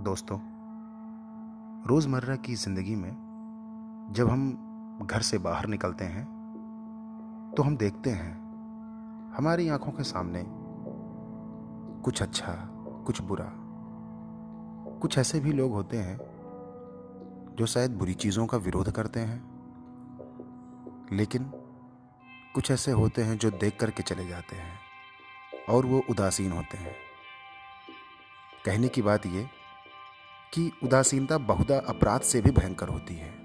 दोस्तों, रोज़मर्रा की ज़िंदगी में जब हम घर से बाहर निकलते हैं तो हम देखते हैं हमारी आँखों के सामने कुछ अच्छा कुछ बुरा। कुछ ऐसे भी लोग होते हैं जो शायद बुरी चीज़ों का विरोध करते हैं, लेकिन कुछ ऐसे होते हैं जो देख करके चले जाते हैं और वो उदासीन होते हैं। कहने की बात ये कि उदासीनता बहुधा अपराध से भी भयंकर होती है।